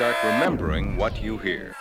start remembering what you hear.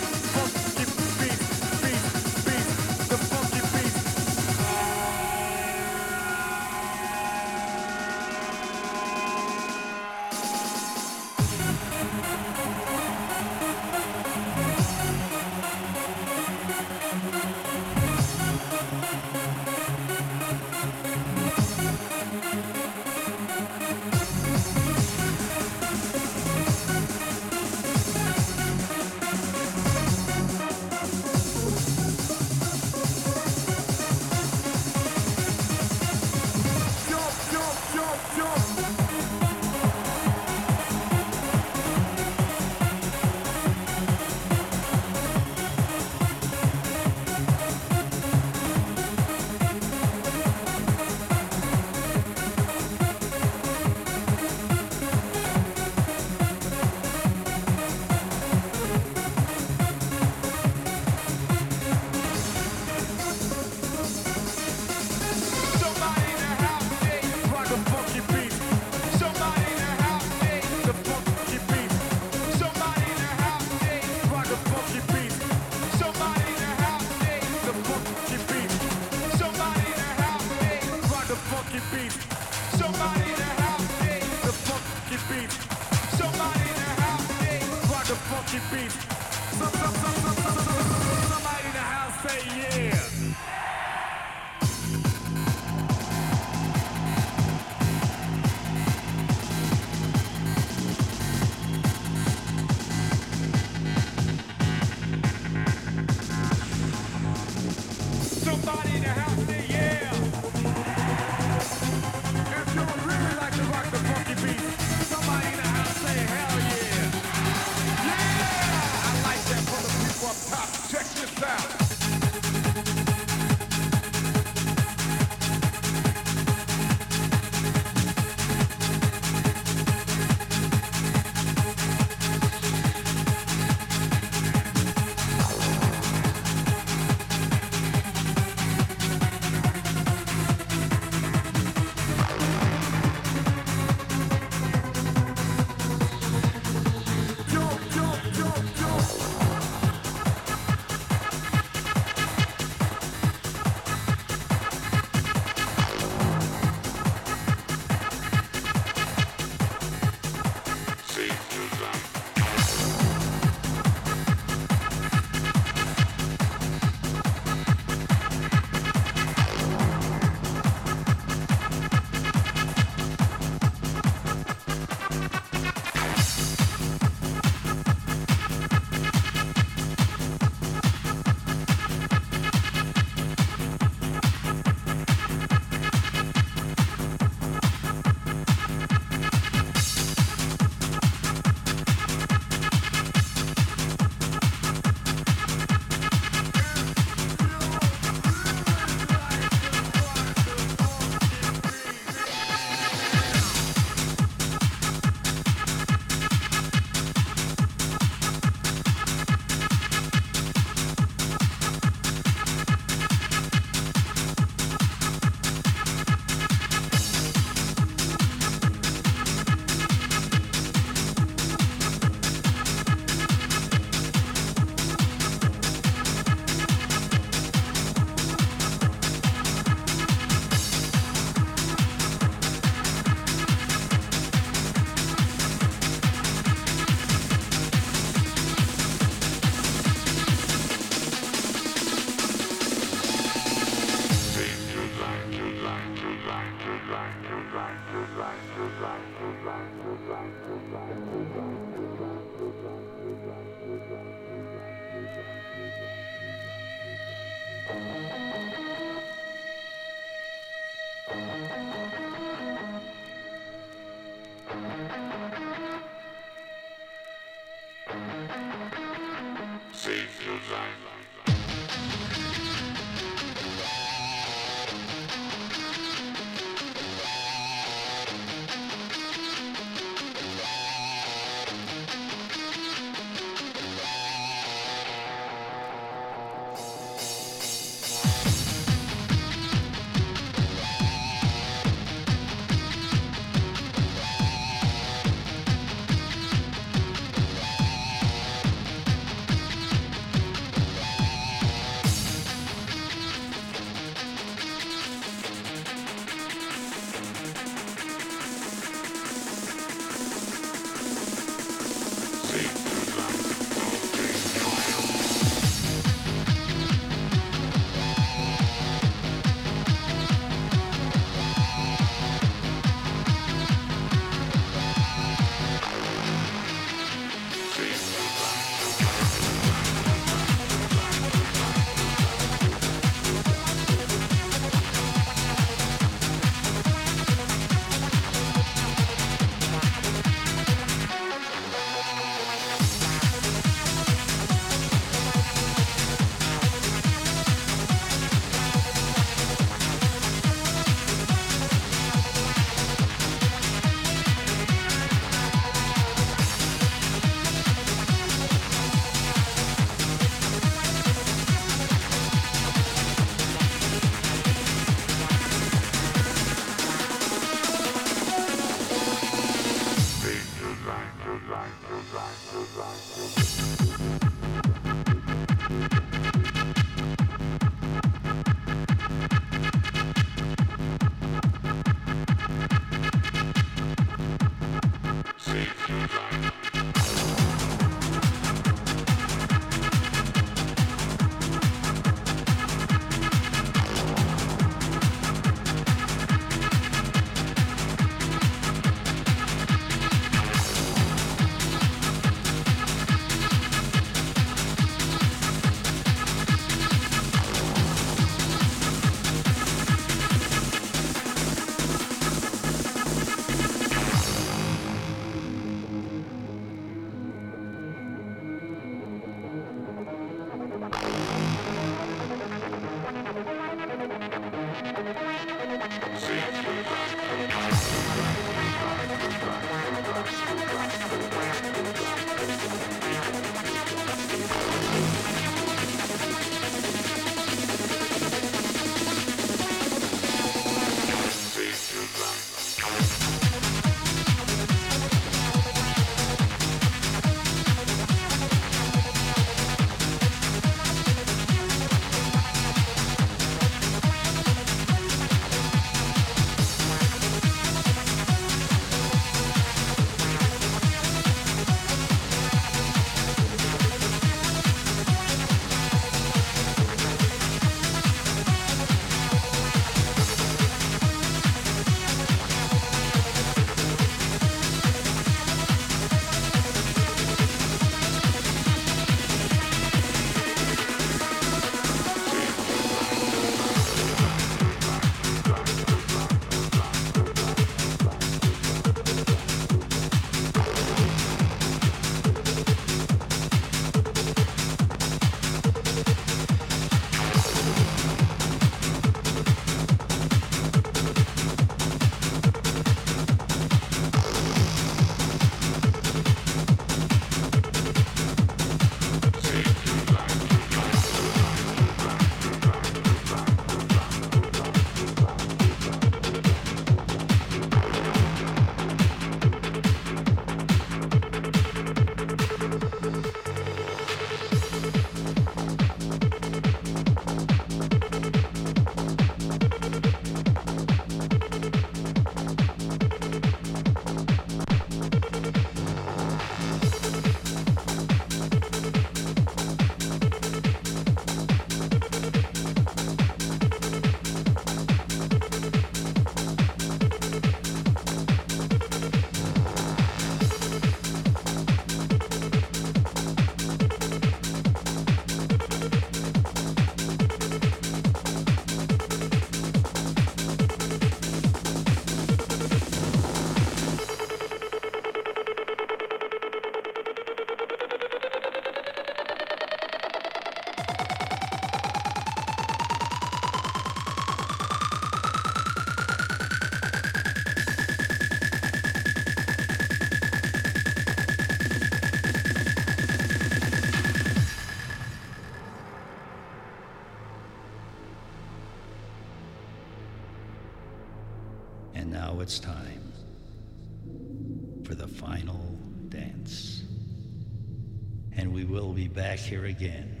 here again,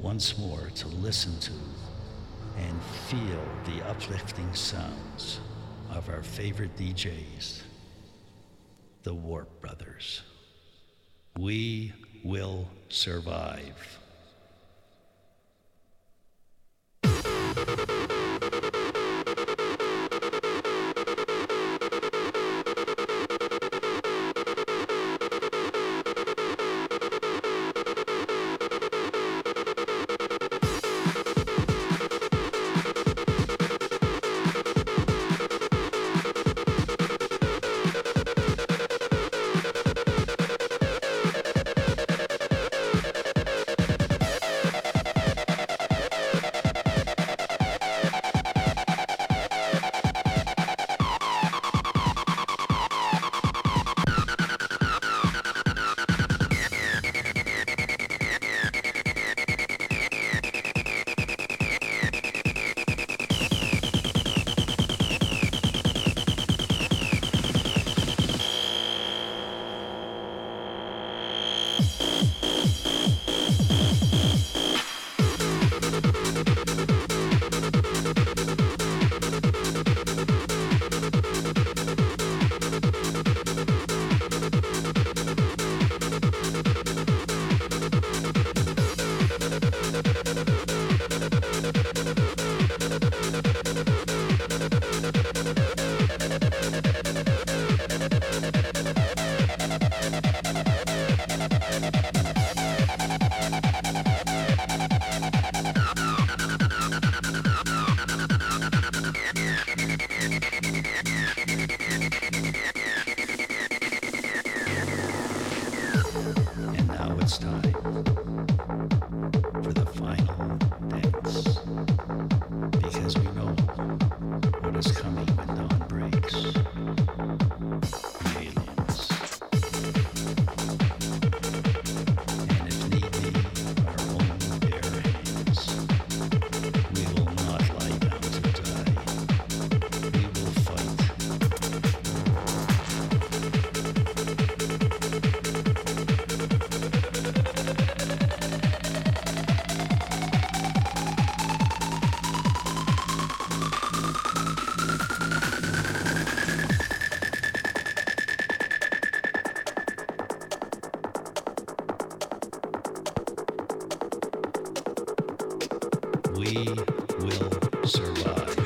once more to listen to and feel the uplifting sounds of our favorite DJs, the Warp Brothers. We will survive. we will survive.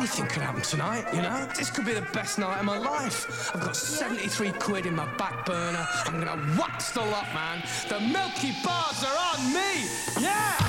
Anything could happen tonight, you know? This could be the best night of my life. I've got 73 quid in my back burner. I'm gonna wax the lot, man. The Milky Bars are on me! Yeah!